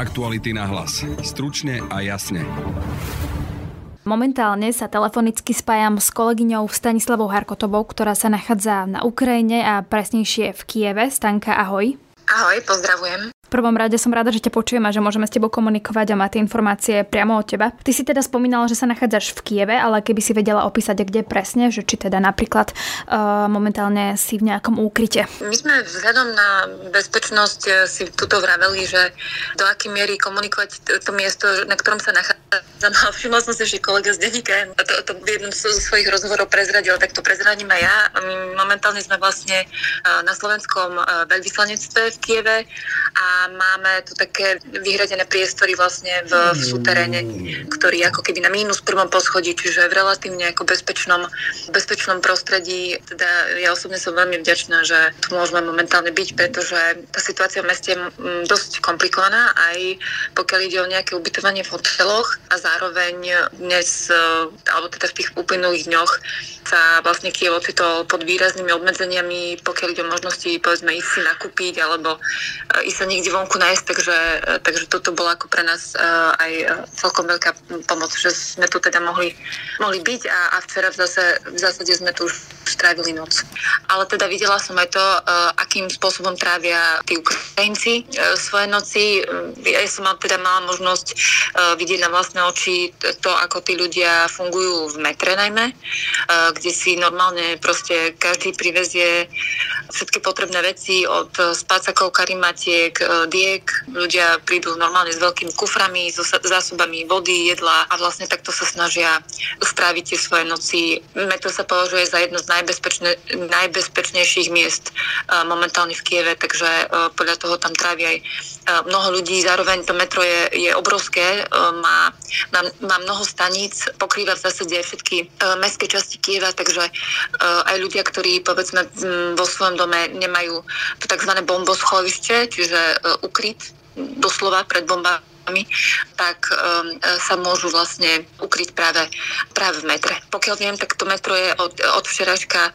Aktuality na hlas. Stručne a jasne. Momentálne sa telefonicky spájam s kolegyňou Stanislavou Harkotovou, ktorá sa nachádza na Ukrajine a presnejšie v Kieve. Stanka, ahoj. Ahoj, pozdravujem prvom rade som rada, že ťa počujem a že môžeme s tebou komunikovať a mať tie informácie priamo od teba. Ty si teda spomínala, že sa nachádzaš v Kieve, ale keby si vedela opísať, kde presne, že či teda napríklad uh, momentálne si v nejakom úkryte. My sme vzhľadom na bezpečnosť eh, si tuto vraveli, že do akej miery komunikovať to miesto, na ktorom sa nachádzame. Všimla som si, že kolega z denníka to, to v jednom z svojich rozhovorov prezradil, tak to prezradím aj ja. Momentálne sme vlastne eh, na slovenskom veľvyslanectve v Kieve a máme tu také vyhradené priestory vlastne v, v súteréne, ktorý ako keby na mínus prvom poschodí, čiže v relatívne ako bezpečnom, bezpečnom prostredí. Teda ja osobne som veľmi vďačná, že tu môžeme momentálne byť, pretože tá situácia v meste je dosť komplikovaná, aj pokiaľ ide o nejaké ubytovanie v hoteloch a zároveň dnes, e, alebo teda v tých uplynulých dňoch sa vlastne Kiev ocitol pod výraznými obmedzeniami, pokiaľ ide o možnosti povedzme ísť si nakúpiť alebo e, ísť sa niekde vonku nájsť, takže, e, takže toto bolo ako pre nás uh, aj e, celkom veľká pomoc, že sme tu teda mohli, mohli byť a, a včera v, zase, v zásade sme tu už strávili noc. Ale teda videla som aj to, akým spôsobom trávia tí Ukrajinci svoje noci. Ja som mal, teda mala možnosť vidieť na vlastné oči to, ako tí ľudia fungujú v metre najmä, kde si normálne proste každý privezie všetky potrebné veci od spácakov, karimatiek, diek. Ľudia prídu normálne s veľkými kuframi, so zásobami vody, jedla a vlastne takto sa snažia spraviť tie svoje noci. Metro sa považuje za jedno z najbezpečne, najbezpečnejších miest momentálne v Kieve, takže podľa toho tam trávi aj mnoho ľudí. Zároveň to metro je, je obrovské, má, má, má mnoho staníc, pokrýva v zásade všetky mestské časti Kieva, takže aj ľudia, ktorí povedzme vo svojom dome nemajú to tzv. bomboschovište, čiže ukryt doslova pred bombami tak um, sa môžu vlastne ukryť práve, práve v metre. Pokiaľ viem, tak to metro je od, od včeračka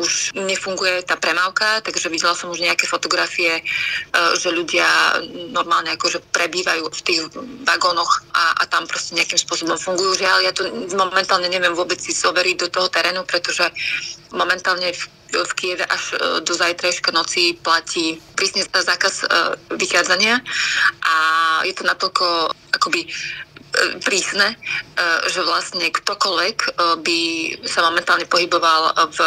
už nefunguje tá premávka, takže videla som už nejaké fotografie, uh, že ľudia normálne akože prebývajú v tých vagónoch a, a tam proste nejakým spôsobom fungujú. Žiaľ, ja to momentálne neviem vôbec si overiť do toho terénu, pretože momentálne v v Kieve až e, do zajtrajška noci platí prísne zákaz e, vychádzania. A je to natoľko akoby E, prísne, že vlastne ktokoľvek by sa momentálne pohyboval v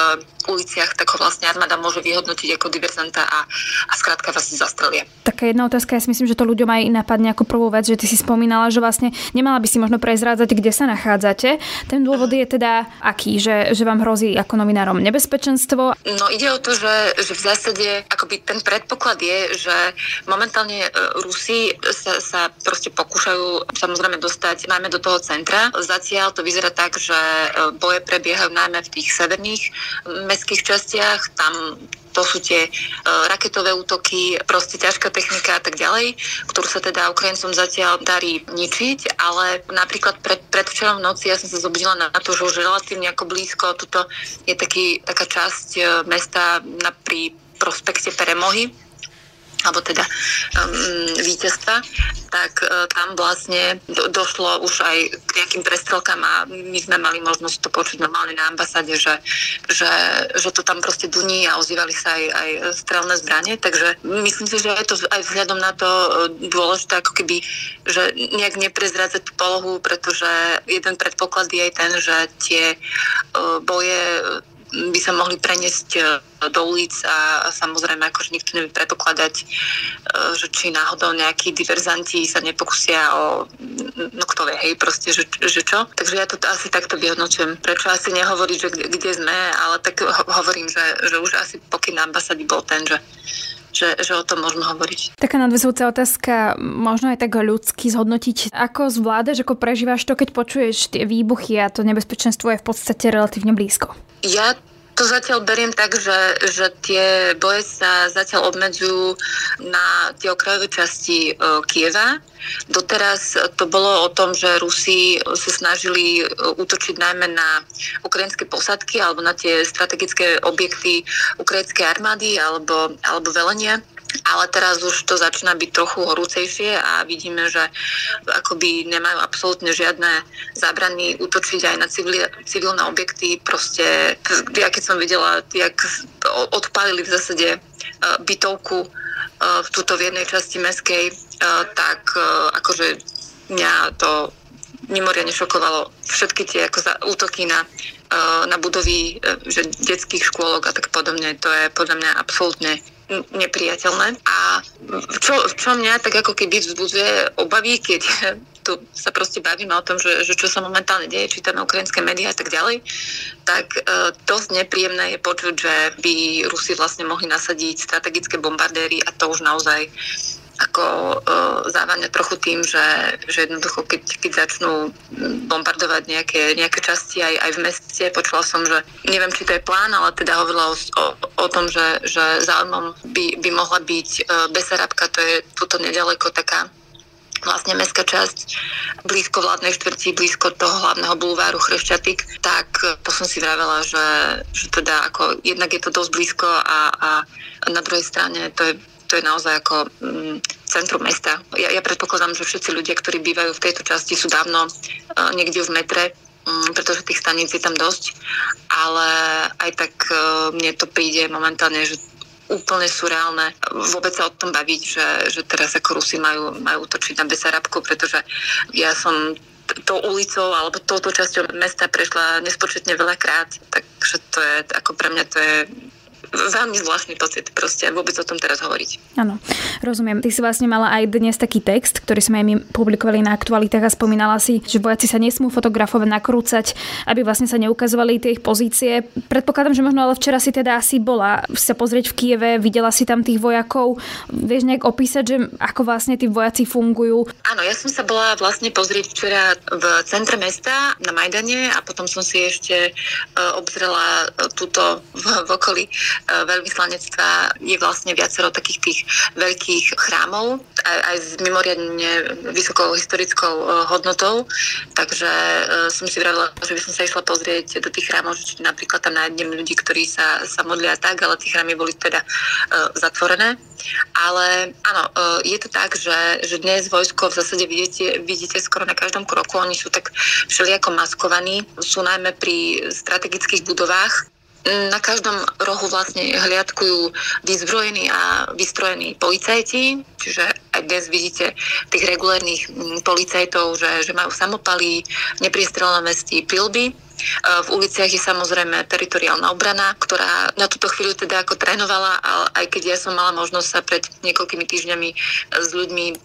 uliciach, tak ho vlastne armáda môže vyhodnotiť ako diverzanta a, a skrátka vás zastrelia. Taká jedna otázka, ja si myslím, že to ľuďom aj napadne ako prvú vec, že ty si spomínala, že vlastne nemala by si možno prezrádzať, kde sa nachádzate. Ten dôvod je teda aký, že, že vám hrozí ako novinárom nebezpečenstvo? No ide o to, že, že v zásade akoby ten predpoklad je, že momentálne Rusi sa, sa proste pokúšajú samozrejme dostať najmä do toho centra. Zatiaľ to vyzerá tak, že e, boje prebiehajú najmä v tých severných mestských častiach, tam to sú tie uh, raketové útoky, proste ťažká technika a tak ďalej, ktorú sa teda Ukrajincom zatiaľ darí ničiť, ale napríklad pred, predvčerom v noci ja som sa zobudila na to, že už relatívne ako blízko, tuto je taký, taká časť uh, mesta na, pri prospekte Peremohy, alebo teda um, víťazstva, tak uh, tam vlastne do, došlo už aj k nejakým prestrelkám a my sme mali možnosť to počuť normálne na ambasáde, že, že, že to tam proste duní a ozývali sa aj, aj strelné zbranie, takže myslím si, že je to aj vzhľadom na to uh, dôležité ako keby, že nejak neprezrádzať tú polohu, pretože jeden predpoklad je aj ten, že tie uh, boje by sa mohli preniesť e, do ulic a, samozrejme akože nikto nevie predpokladať, e, že či náhodou nejakí diverzanti sa nepokusia o, no kto vie, hej, proste, že, že čo. Takže ja to asi takto vyhodnočujem. Prečo asi nehovoriť, že kde, kde sme, ale tak hovorím, že, že už asi pokyn ambasady bol ten, že že, že o tom môžeme hovoriť. Taká nadvezujúca otázka, možno aj tak ľudsky zhodnotiť, ako zvládaš, ako prežívaš to, keď počuješ tie výbuchy a to nebezpečenstvo je v podstate relatívne blízko. Ja to zatiaľ beriem tak, že, že tie boje sa zatiaľ obmedzujú na tie okrajové časti e, Kieva doteraz to bolo o tom, že Rusi sa snažili útočiť najmä na ukrajinské posadky alebo na tie strategické objekty ukrajinskej armády alebo, alebo velenia ale teraz už to začína byť trochu horúcejšie a vidíme, že akoby nemajú absolútne žiadne zábrany útočiť aj na civil, civilné objekty. Proste, ja keď som videla, jak odpálili v zásade e, bytovku e, v túto v jednej časti meskej, e, tak akože mňa to mimoriadne šokovalo všetky tie ako za, útoky na, na budovy že detských škôlok a tak podobne. To je podľa mňa absolútne nepriateľné. A čo, čo mňa tak ako keby vzbudzuje obavy, keď tu sa proste bavíme o tom, že, že čo sa momentálne deje, čítame ukrajinské médiá a tak ďalej, tak e, dosť nepríjemné je počuť, že by Rusi vlastne mohli nasadiť strategické bombardéry a to už naozaj ako uh, závania trochu tým, že, že jednoducho keď, keď začnú bombardovať nejaké, nejaké časti aj, aj v meste, počula som, že neviem, či to je plán, ale teda hovorila o, o, o tom, že, že záujmom by, by mohla byť uh, Besarabka, to je tuto nedaleko taká vlastne mestská časť blízko vládnej štvrti, blízko toho hlavného bulváru Chrešťatik, tak to som si vravela, že, že teda ako jednak je to dosť blízko a, a na druhej strane to je to je naozaj ako mm, centrum mesta. Ja, ja predpokladám, že všetci ľudia, ktorí bývajú v tejto časti, sú dávno uh, niekde v metre, um, pretože tých staníc je tam dosť, ale aj tak uh, mne to príde momentálne, že úplne surreálne vôbec sa o tom baviť, že, že teraz ako Rusi majú, majú točiť na Besarabku, pretože ja som tou ulicou alebo touto časťou mesta prešla nespočetne veľakrát, takže to je, ako pre mňa to je veľmi zvláštny pocit proste vôbec o tom teraz hovoriť. Áno, rozumiem. Ty si vlastne mala aj dnes taký text, ktorý sme aj my publikovali na aktualitách a spomínala si, že vojaci sa nesmú fotografovať, nakrúcať, aby vlastne sa neukazovali tie ich pozície. Predpokladám, že možno ale včera si teda asi bola sa pozrieť v Kieve, videla si tam tých vojakov. Vieš nejak opísať, že ako vlastne tí vojaci fungujú? Áno, ja som sa bola vlastne pozrieť včera v centre mesta na Majdane a potom som si ešte uh, obzrela uh, túto v, v okolí E, veľvyslanectva je vlastne viacero takých tých veľkých chrámov, aj, aj s mimoriadne vysokou historickou e, hodnotou, takže e, som si vravila, že by som sa išla pozrieť do tých chrámov, že napríklad tam nájdem ľudí, ktorí sa, sa modlia tak, ale tie chrámy boli teda zatvorené. Ale áno, je to tak, že, že dnes vojsko v zásade vidíte, vidíte skoro na každom kroku, oni sú tak všelijako maskovaní, sú najmä pri strategických budovách, na každom rohu vlastne hliadkujú vyzbrojení a vystrojení policajti, čiže aj dnes vidíte tých regulárnych policajtov, že, že majú samopaly, nepriestrelné vesti, pilby v uliciach je samozrejme teritoriálna obrana, ktorá na túto chvíľu teda ako trénovala, ale aj keď ja som mala možnosť sa pred niekoľkými týždňami s ľuďmi e,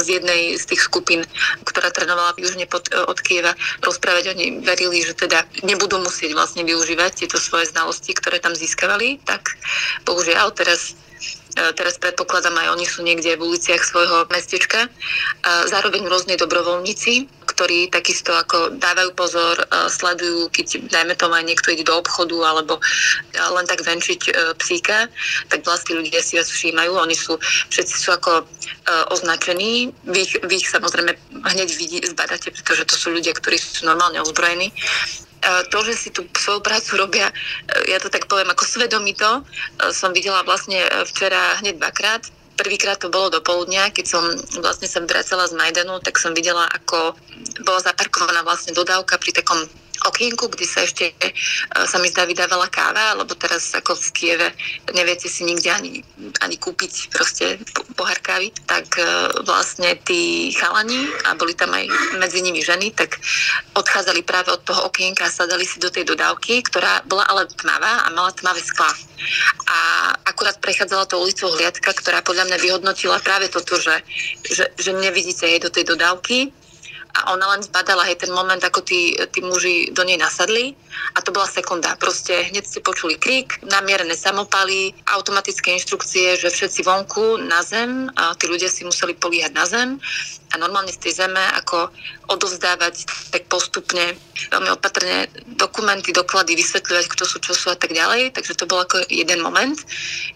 z jednej z tých skupín, ktorá trénovala južne pod, e, od Kieva, rozprávať, oni verili, že teda nebudú musieť vlastne využívať tieto svoje znalosti, ktoré tam získavali, tak bohužiaľ teraz E, teraz predpokladám aj oni sú niekde v uliciach svojho mestečka. Zároveň rôzne dobrovoľníci, ktorí takisto ako dávajú pozor, e, sledujú, keď dajme tomu aj niekto ide do obchodu alebo len tak venčiť e, psíka, tak vlastní ľudia si vás všímajú. Oni sú, všetci sú ako označení. Vy ich, vy ich samozrejme hneď vidí, zbadáte, pretože to sú ľudia, ktorí sú normálne ozbrojení to, že si tú svoju prácu robia, e, ja to tak poviem ako svedomito, e, som videla vlastne e, včera hneď dvakrát. Prvýkrát to bolo do poludnia, keď som vlastne sa vracala z Majdanu, tak som videla, ako bola zaparkovaná vlastne dodávka pri takom okienku, kde sa ešte e, sa mi zdá vydávala káva, lebo teraz ako v Kieve neviete si nikde ani, ani kúpiť proste pohár kávy, tak e, vlastne tí chalani, a boli tam aj medzi nimi ženy, tak odchádzali práve od toho okienka a sadali si do tej dodávky, ktorá bola ale tmavá a mala tmavé skla. A akurát prechádzala to ulicou hliadka, ktorá podľa mňa vyhodnotila práve toto, že, že, že nevidíte jej do tej dodávky a ona len zbadala hej, ten moment, ako tí, tí muži do nej nasadli a to bola sekunda. Proste hneď ste počuli krik, namierené samopaly, automatické inštrukcie, že všetci vonku na zem, a tí ľudia si museli políhať na zem a normálne z tej zeme ako odovzdávať tak postupne, veľmi opatrne dokumenty, doklady, vysvetľovať, kto sú, čo sú a tak ďalej. Takže to bol ako jeden moment,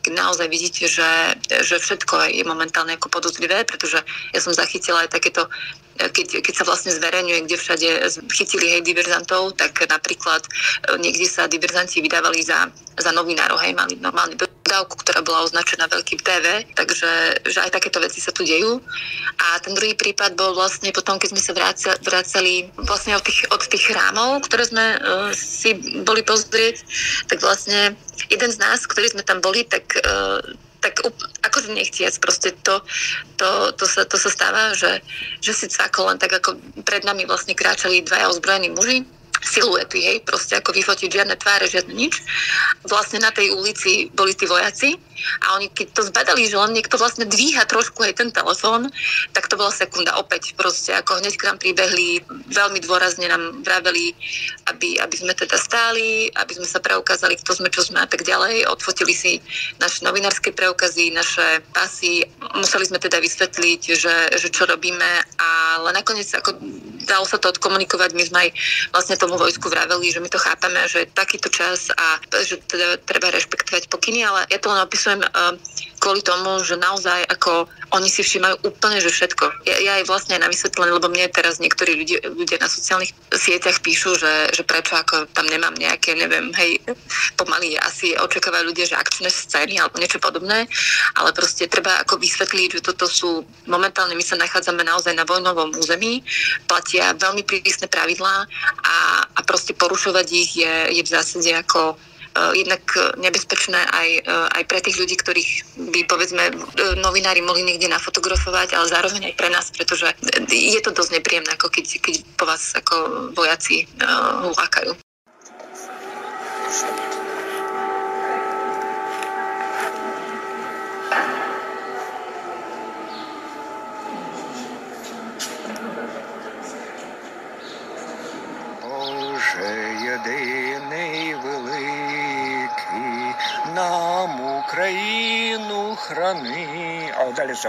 keď naozaj vidíte, že, že všetko je momentálne ako podozrivé, pretože ja som zachytila aj takéto keď, keď sa vlastne zverejňuje, kde všade chytili hej diverzantov, tak napríklad e, niekde sa diverzanti vydávali za, za novinárov, hej, mali normálne dodávku, ktorá bola označená veľkým TV, takže že aj takéto veci sa tu dejú. A ten druhý prípad bol vlastne potom, keď sme sa vracali vlastne od tých, od tých chrámov, ktoré sme uh, si boli pozrieť, tak vlastne jeden z nás, ktorí sme tam boli, tak uh, tak akože nechtiac, proste to, to, to, sa, to sa stáva, že, že si cvako len tak ako pred nami vlastne kráčali dvaja ozbrojení muži siluety, hej, proste ako vyfotiť žiadne tváre, žiadne nič. Vlastne na tej ulici boli tí vojaci a oni keď to zbadali, že len niekto vlastne dvíha trošku aj ten telefón, tak to bola sekunda opäť. Proste ako hneď k nám pribehli, veľmi dôrazne nám vraveli, aby, aby sme teda stáli, aby sme sa preukázali, kto sme, čo sme a tak ďalej. Odfotili si naše novinárske preukazy, naše pasy. Museli sme teda vysvetliť, že, že čo robíme, ale nakoniec ako dalo sa to odkomunikovať. My sme aj vlastne tomu vojsku vraveli, že my to chápame, že je takýto čas a že teda treba rešpektovať pokyny, ale ja to len opisujem kvôli tomu, že naozaj ako oni si všímajú úplne, že všetko. Ja, ja aj vlastne na vysvetlenie, lebo mne teraz niektorí ľudia, ľudia na sociálnych sieťach píšu, že, že prečo ako tam nemám nejaké, neviem, hej, pomaly asi očakávajú ľudia, že akčné scény alebo niečo podobné, ale proste treba ako vysvetliť, že toto sú, momentálne my sa nachádzame naozaj na vojnovom území, platia veľmi prísne pravidlá a, a proste porušovať ich je, je v zásade ako jednak nebezpečné aj, eh, aj pre tých ľudí, ktorých by povedzme eh, novinári mohli niekde nafotografovať, ale zároveň aj pre nás, pretože je to dosť nepríjemné, ako keď, keď po vás ako vojaci uh, lákajú. Dále sa.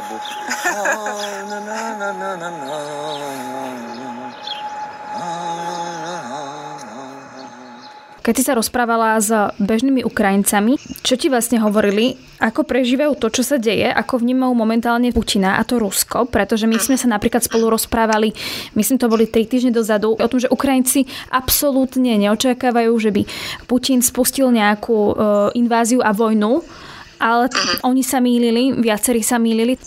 Keď si sa rozprávala s bežnými Ukrajincami, čo ti vlastne hovorili, ako prežívajú to, čo sa deje, ako vnímajú momentálne Putina a to Rusko, pretože my sme sa napríklad spolu rozprávali, myslím to boli 3 týždne dozadu, o tom, že Ukrajinci absolútne neočakávajú, že by Putin spustil nejakú e, inváziu a vojnu, ale oni sa mýlili, viacerí sa mýlili.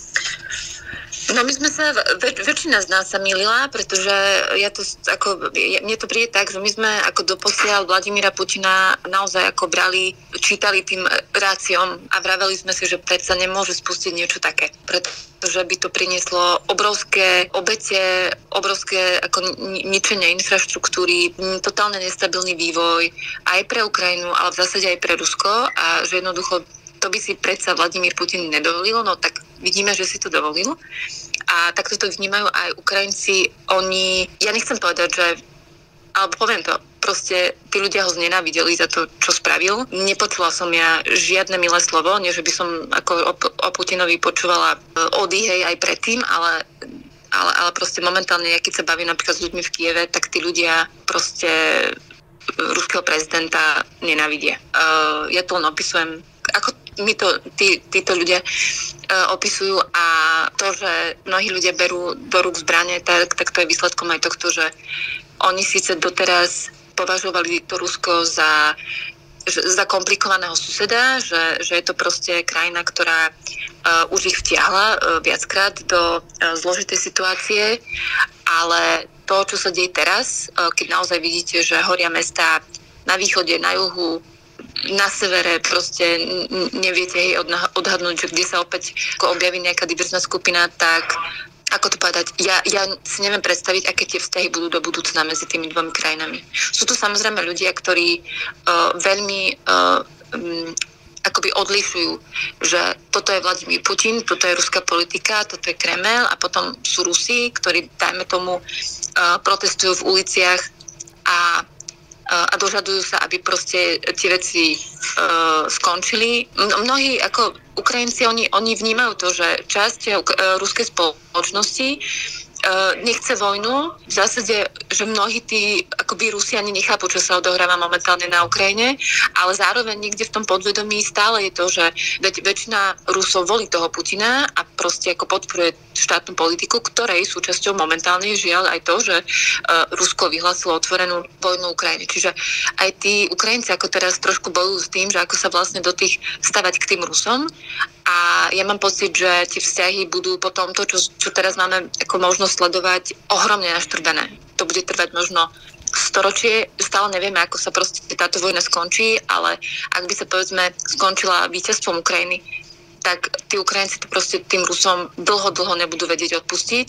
No my sme sa, väč, väčšina z nás sa milila, pretože ja to, ako, ja, mne to príde tak, že my sme ako doposiaľ Vladimíra Putina naozaj ako brali, čítali tým ráciom a vraveli sme si, že predsa nemôže spustiť niečo také. Pretože by to prinieslo obrovské obete, obrovské ako ničenie infraštruktúry, totálne nestabilný vývoj aj pre Ukrajinu, ale v zásade aj pre Rusko a že jednoducho to by si predsa Vladimír Putin nedovolil, no tak vidíme, že si to dovolil. A takto to vnímajú aj Ukrajinci. Oni, ja nechcem povedať, že alebo poviem to, proste tí ľudia ho znenávideli za to, čo spravil. Nepočula som ja žiadne milé slovo, nie že by som ako o, o Putinovi počúvala odýhej aj predtým, ale ale, ale proste momentálne, keď sa bavím napríklad s ľuďmi v Kieve, tak tí ľudia proste ruského prezidenta nenávidia. Uh, ja to len opisujem, mi to tí, títo ľudia uh, opisujú a to, že mnohí ľudia berú do rúk zbranie, tak, tak to je výsledkom aj tohto, že oni síce doteraz považovali to Rusko za za komplikovaného suseda, že, že je to proste krajina, ktorá uh, už ich vtiahla uh, viackrát do uh, zložitej situácie, ale to, čo sa deje teraz, uh, keď naozaj vidíte, že horia mesta na východe, na juhu, na severe proste neviete odhadnúť, že kde sa opäť objaví nejaká diverzná skupina, tak ako to povedať, ja, ja si neviem predstaviť, aké tie vzťahy budú do budúcna medzi tými dvomi krajinami. Sú tu samozrejme ľudia, ktorí uh, veľmi uh, um, akoby odlišujú, že toto je Vladimír Putin, toto je ruská politika, toto je Kreml a potom sú Rusi, ktorí, dajme tomu, uh, protestujú v uliciach a a dožadujú sa, aby proste tie veci uh, skončili. Mnohí ako Ukrajinci, oni, oni vnímajú to, že časť uh, ruskej spoločnosti nechce vojnu. V zásade, že mnohí tí akoby Rusi ani nechápu, čo sa odohráva momentálne na Ukrajine, ale zároveň niekde v tom podvedomí stále je to, že veď väčšina Rusov volí toho Putina a proste ako podporuje štátnu politiku, ktorej súčasťou momentálne je žiaľ aj to, že uh, Rusko vyhlásilo otvorenú vojnu Ukrajine. Čiže aj tí Ukrajinci ako teraz trošku bojujú s tým, že ako sa vlastne do tých stavať k tým Rusom a ja mám pocit, že tie vzťahy budú potom to, čo, čo teraz máme ako možnosť sledovať, ohromne naštrbené. To bude trvať možno storočie, stále nevieme, ako sa proste táto vojna skončí, ale ak by sa povedzme skončila víťazstvom Ukrajiny, tak tí Ukrajinci to proste tým Rusom dlho, dlho nebudú vedieť odpustiť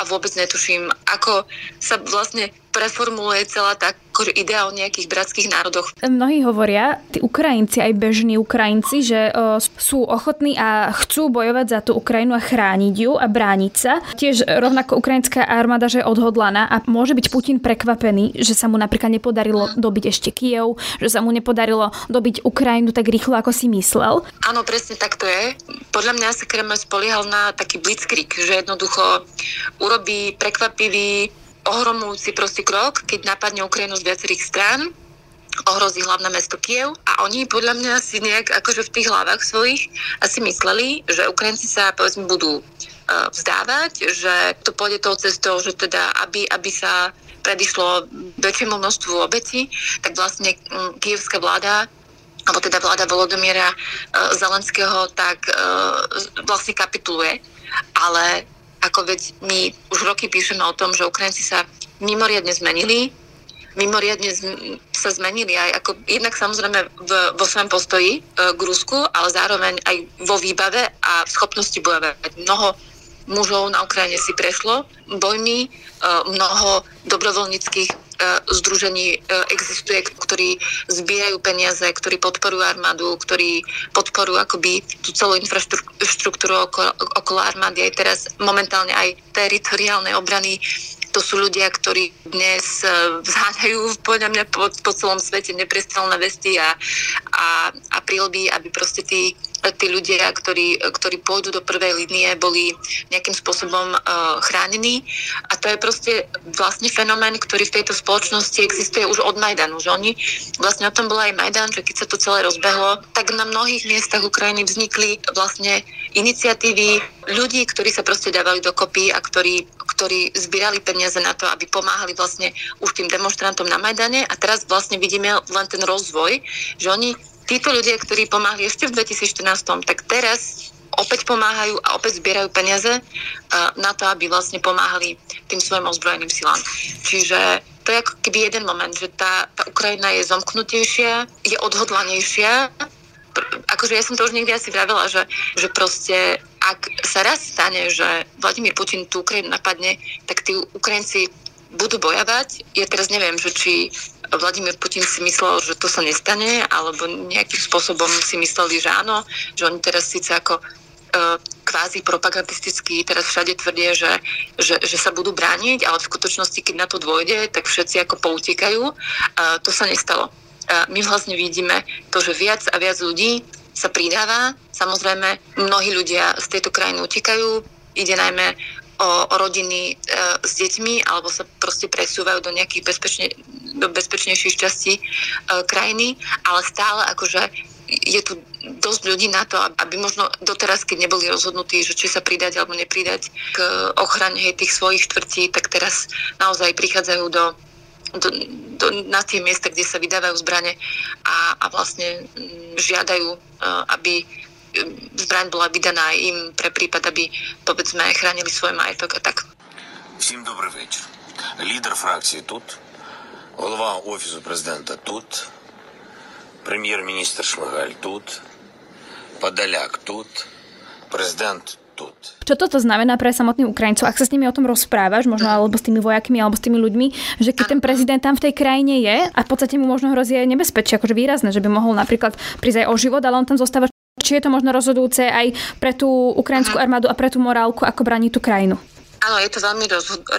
a vôbec netuším, ako sa vlastne preformuluje celá tá idea o nejakých bratských národoch. Mnohí hovoria, tí Ukrajinci, aj bežní Ukrajinci, že o, sú ochotní a chcú bojovať za tú Ukrajinu a chrániť ju a brániť sa. Tiež rovnako ukrajinská armáda, že je odhodlaná a môže byť Putin prekvapený, že sa mu napríklad nepodarilo dobiť ešte Kiev, že sa mu nepodarilo dobiť Ukrajinu tak rýchlo, ako si myslel. Áno, presne tak to je. Podľa mňa sa Kreml spoliehal na taký blitzkrieg, že jednoducho urobí prekvapivý ohromujúci prostý krok, keď napadne Ukrajinu z viacerých strán, ohrozí hlavné mesto Kiev a oni podľa mňa si nejak akože v tých hlavách svojich asi mysleli, že Ukrajinci sa povedzme budú uh, vzdávať, že to pôjde tou cestou, že teda aby, aby sa predišlo väčšiemu množstvu obetí, tak vlastne um, kievská vláda alebo teda vláda Volodymyra uh, Zelenského tak uh, vlastne kapituluje. Ale ako veď my už roky píšeme o tom, že Ukrajinci sa mimoriadne zmenili, mimoriadne sa zmenili aj ako jednak samozrejme v, vo svojom postoji e, k Rusku, ale zároveň aj vo výbave a v schopnosti bojovať. Mnoho mužov na Ukrajine si prešlo bojmi, e, mnoho dobrovoľníckých združení e, existuje, ktorí zbierajú peniaze, ktorí podporujú armádu, ktorí podporujú akoby tú celú infraštruktúru okolo, okolo armády. Aj teraz momentálne aj teritoriálnej obrany to sú ľudia, ktorí dnes e, vzháňajú podľa mňa po, po celom svete neprestrelné vesty a, a, a prílby, aby proste tí tí ľudia, ktorí, ktorí pôjdu do prvej línie, boli nejakým spôsobom uh, chránení. A to je proste vlastne fenomén, ktorý v tejto spoločnosti existuje už od Majdanu. Že oni, vlastne o tom bol aj Majdan, že keď sa to celé rozbehlo, tak na mnohých miestach Ukrajiny vznikli vlastne iniciatívy ľudí, ktorí sa proste dávali dokopy a ktorí, ktorí zbierali peniaze na to, aby pomáhali vlastne už tým demonstrantom na Majdane. A teraz vlastne vidíme len ten rozvoj, že oni títo ľudia, ktorí pomáhali ešte v 2014, tak teraz opäť pomáhajú a opäť zbierajú peniaze uh, na to, aby vlastne pomáhali tým svojim ozbrojeným silám. Čiže to je ako keby jeden moment, že tá, tá Ukrajina je zomknutejšia, je odhodlanejšia. Akože ja som to už niekde asi vravela, že, že proste ak sa raz stane, že Vladimír Putin tú Ukrajinu napadne, tak tí Ukrajinci budú bojovať. Ja teraz neviem, že či Vladimír Putin si myslel, že to sa nestane, alebo nejakým spôsobom si mysleli, že áno, že oni teraz síce ako e, kvázi propagandisticky teraz všade tvrdia, že, že, že sa budú brániť, ale v skutočnosti, keď na to dôjde, tak všetci ako poutekajú. E, to sa nestalo. E, my vlastne vidíme to, že viac a viac ľudí sa pridáva. Samozrejme, mnohí ľudia z tejto krajiny utekajú. Ide najmä o, rodiny e, s deťmi alebo sa proste presúvajú do nejakých bezpečne, do bezpečnejších častí e, krajiny, ale stále akože je tu dosť ľudí na to, aby možno doteraz, keď neboli rozhodnutí, že či sa pridať alebo nepridať k ochrane tých svojich štvrtí, tak teraz naozaj prichádzajú do, do, do, na tie miesta, kde sa vydávajú zbrane a, a vlastne mm, žiadajú, e, aby zbraň bola vydaná im pre prípad, aby povedzme chránili svoj majetok a tak. Всім добрий вечір. Лідер фракції тут, голова Офісу президента тут, прем'єр-міністр Шмигаль тут, Подоляк тут, президент тут. Čo toto znamená pre samotných Ukrajincov, ak sa s nimi o tom rozprávaš, možno alebo s tými vojakmi, alebo s tými ľuďmi, že keď ten prezident tam v tej krajine je a v podstate mu možno hrozí aj nebezpečie, akože výrazné, že by mohol napríklad prísť aj o život, ale on tam zostáva. či je to možno rozhodujúce aj pre tú ukrajinskú armádu a pre tú morálku, ako brániť tú krajinu? Áno, je to veľmi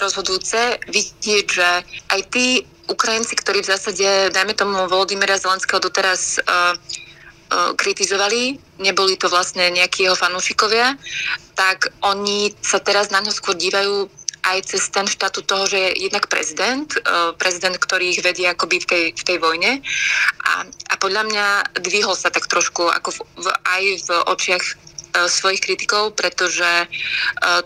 rozhodujúce vidieť, že aj tí Ukrajinci, ktorí v zásade, dajme tomu Volodymyra Zelenského doteraz uh, uh, kritizovali, neboli to vlastne nejakí jeho fanúšikovia, tak oni sa teraz na ňo skôr dívajú aj cez ten štatút toho, že je jednak prezident, uh, prezident, ktorý ich vedie akoby v tej, v tej vojne a podľa mňa dvihol sa tak trošku ako v, v, aj v očiach E, svojich kritikov, pretože e,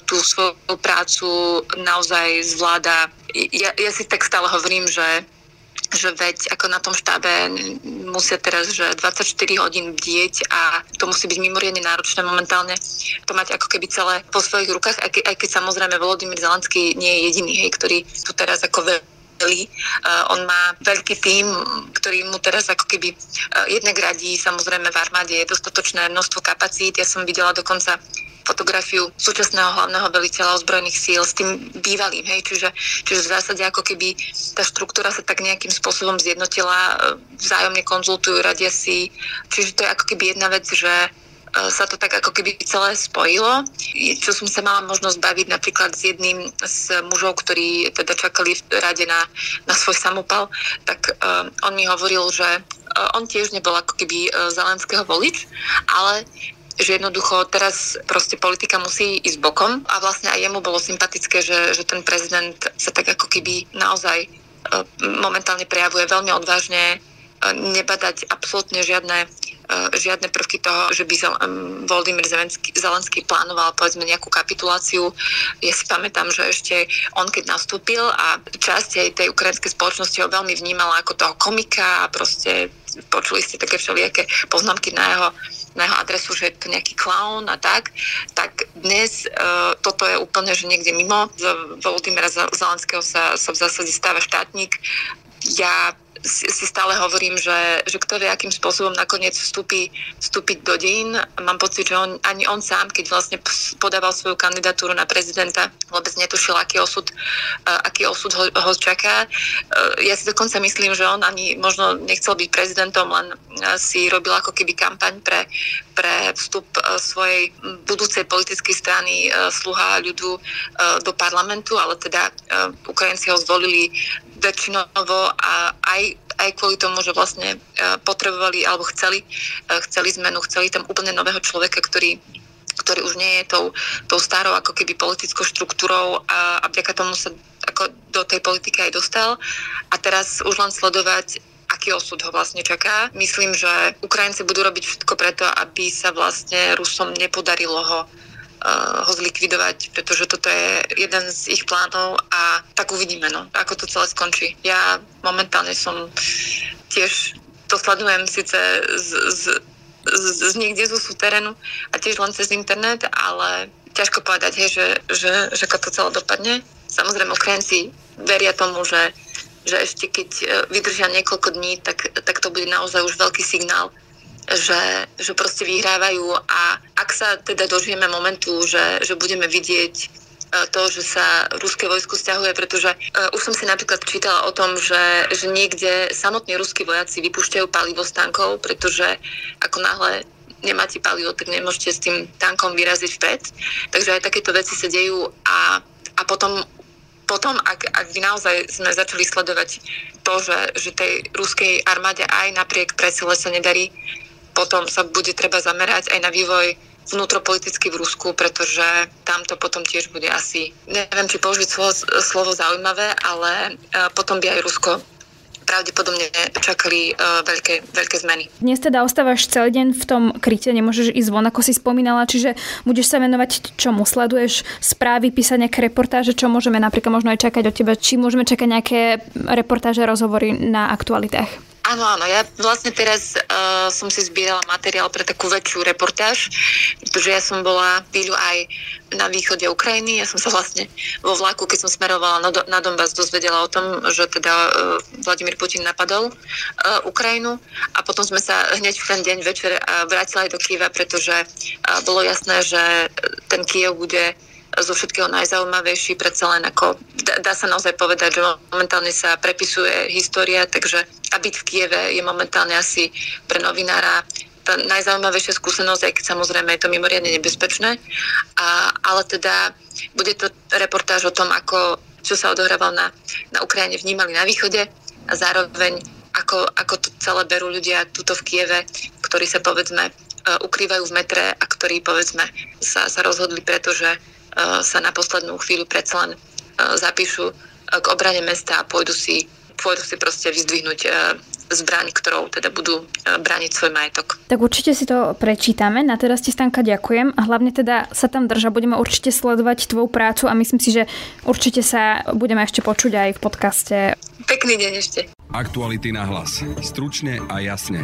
tú svoju prácu naozaj zvláda. Ja, ja si tak stále hovorím, že že veď ako na tom štábe musia teraz, že 24 hodín bdieť a to musí byť mimoriadne náročné momentálne to mať ako keby celé po svojich rukách, aj, ke, aj keď samozrejme Volodymyr Zelenský nie je jediný, hej, ktorý tu teraz ako skvelý. Uh, on má veľký tým, ktorý mu teraz ako keby uh, jednak radí, samozrejme v armáde je dostatočné množstvo kapacít. Ja som videla dokonca fotografiu súčasného hlavného veliteľa ozbrojených síl s tým bývalým, hej, čiže, čiže v zásade ako keby tá štruktúra sa tak nejakým spôsobom zjednotila, e, vzájomne konzultujú, radia si, čiže to je ako keby jedna vec, že E, sa to tak ako keby celé spojilo. Čo som sa mala možnosť baviť napríklad s jedným z mužov, ktorí teda čakali v rade na, na svoj samopal, tak um, on mi hovoril, že uh, on tiež nebol ako keby uh, Zelenského volič, ale že jednoducho teraz proste politika musí ísť bokom a vlastne aj jemu bolo sympatické, že, že ten prezident sa tak ako keby naozaj momentálne prejavuje veľmi odvážne, nebadať absolútne žiadne E, žiadne prvky toho, že by Volodymyr Zelenský plánoval povedzme nejakú kapituláciu. Ja si pamätám, že ešte on keď nastúpil a časť aj tej ukrajinskej spoločnosti ho veľmi vnímala ako toho komika a proste počuli ste také všelijaké poznámky na jeho na jeho adresu, že je to nejaký clown a tak, tak dnes uh, toto je úplne, že niekde mimo. Z Volodymyra Zelenského sa, sa v zásade stáva štátnik. Ja si, stále hovorím, že, že kto vie, akým spôsobom nakoniec vstúpi, vstúpiť do dejín. Mám pocit, že on, ani on sám, keď vlastne podával svoju kandidatúru na prezidenta, vôbec netušil, aký osud, uh, aký osud ho, ho čaká. Uh, ja si dokonca myslím, že on ani možno nechcel byť prezidentom, len uh, si robil ako keby kampaň pre, pre vstup svojej budúcej politickej strany uh, Sluha ľudu do parlamentu, ale teda Ukrajinci ho zvolili väčšinovo a aj, aj kvôli tomu, že vlastne e, potrebovali alebo chceli, e, chceli zmenu, chceli tam úplne nového človeka, ktorý ktorý už nie je tou, tou starou ako keby politickou štruktúrou a, a vďaka tomu sa ako do tej politiky aj dostal. A teraz už len sledovať, aký osud ho vlastne čaká. Myslím, že Ukrajinci budú robiť všetko preto, aby sa vlastne Rusom nepodarilo ho ho zlikvidovať, pretože toto je jeden z ich plánov a tak uvidíme, no, ako to celé skončí. Ja momentálne som tiež to sledujem síce z, z, z, z niekde zo súterénu a tiež len cez internet, ale ťažko povedať, hej, že, že, že ako to celé dopadne. Samozrejme, Ukrajinci veria tomu, že, že ešte keď e, vydržia niekoľko dní, tak, tak to bude naozaj už veľký signál že, že proste vyhrávajú a ak sa teda dožijeme momentu, že, že budeme vidieť e, to, že sa ruské vojsko stiahuje, pretože uh, už som si napríklad čítala o tom, že, že niekde samotní ruskí vojaci vypúšťajú palivo z tankov, pretože ako náhle nemáte palivo, tak nemôžete s tým tankom vyraziť vpred. Takže aj takéto veci sa dejú a, a potom potom, ak, ak by naozaj sme začali sledovať to, že, že tej ruskej armáde aj napriek presile sa nedarí potom sa bude treba zamerať aj na vývoj vnútropoliticky v Rusku, pretože tam to potom tiež bude asi, neviem, či použiť slovo, slovo zaujímavé, ale e, potom by aj Rusko pravdepodobne čakali uh, veľké, veľké zmeny. Dnes teda ostávaš celý deň v tom kryte, nemôžeš ísť von, ako si spomínala, čiže budeš sa venovať čomu? Sleduješ správy, písať nejaké reportáže, čo môžeme napríklad možno aj čakať od teba, či môžeme čakať nejaké reportáže, rozhovory na aktualitách? Áno, áno, ja vlastne teraz uh, som si zbierala materiál pre takú väčšiu reportáž, pretože ja som bola chvíľu aj na východe Ukrajiny. Ja som sa vlastne vo vlaku, keď som smerovala na, na Donbass, dozvedela o tom, že teda uh, Vladimír Putin napadol uh, Ukrajinu a potom sme sa hneď v ten deň večer uh, vrátili aj do Kieva, pretože uh, bolo jasné, že ten Kiev bude zo všetkého najzaujímavejší, predsa len ako dá, dá sa naozaj povedať, že momentálne sa prepisuje história, takže a byť v Kieve je momentálne asi pre novinára tá najzaujímavejšia skúsenosť, aj keď samozrejme je to mimoriadne nebezpečné. A, ale teda bude to reportáž o tom, ako, čo sa odohrávalo na, na Ukrajine, vnímali na východe a zároveň ako, ako to celé berú ľudia tuto v Kieve, ktorí sa povedzme e, ukrývajú v metre a ktorí povedzme sa, sa rozhodli, pretože E, sa na poslednú chvíľu predsa len e, zapíšu e, k obrane mesta a pôjdu si, pôjdu si proste vyzdvihnúť zbraň, ktorou teda budú brániť svoj majetok. Tak určite si to prečítame. Na teraz ti Stanka ďakujem a hlavne teda sa tam drža. Budeme určite sledovať tvoju prácu a myslím si, že určite sa budeme ešte počuť aj v podcaste. Pekný deň ešte. Aktuality na hlas. Stručne a jasne.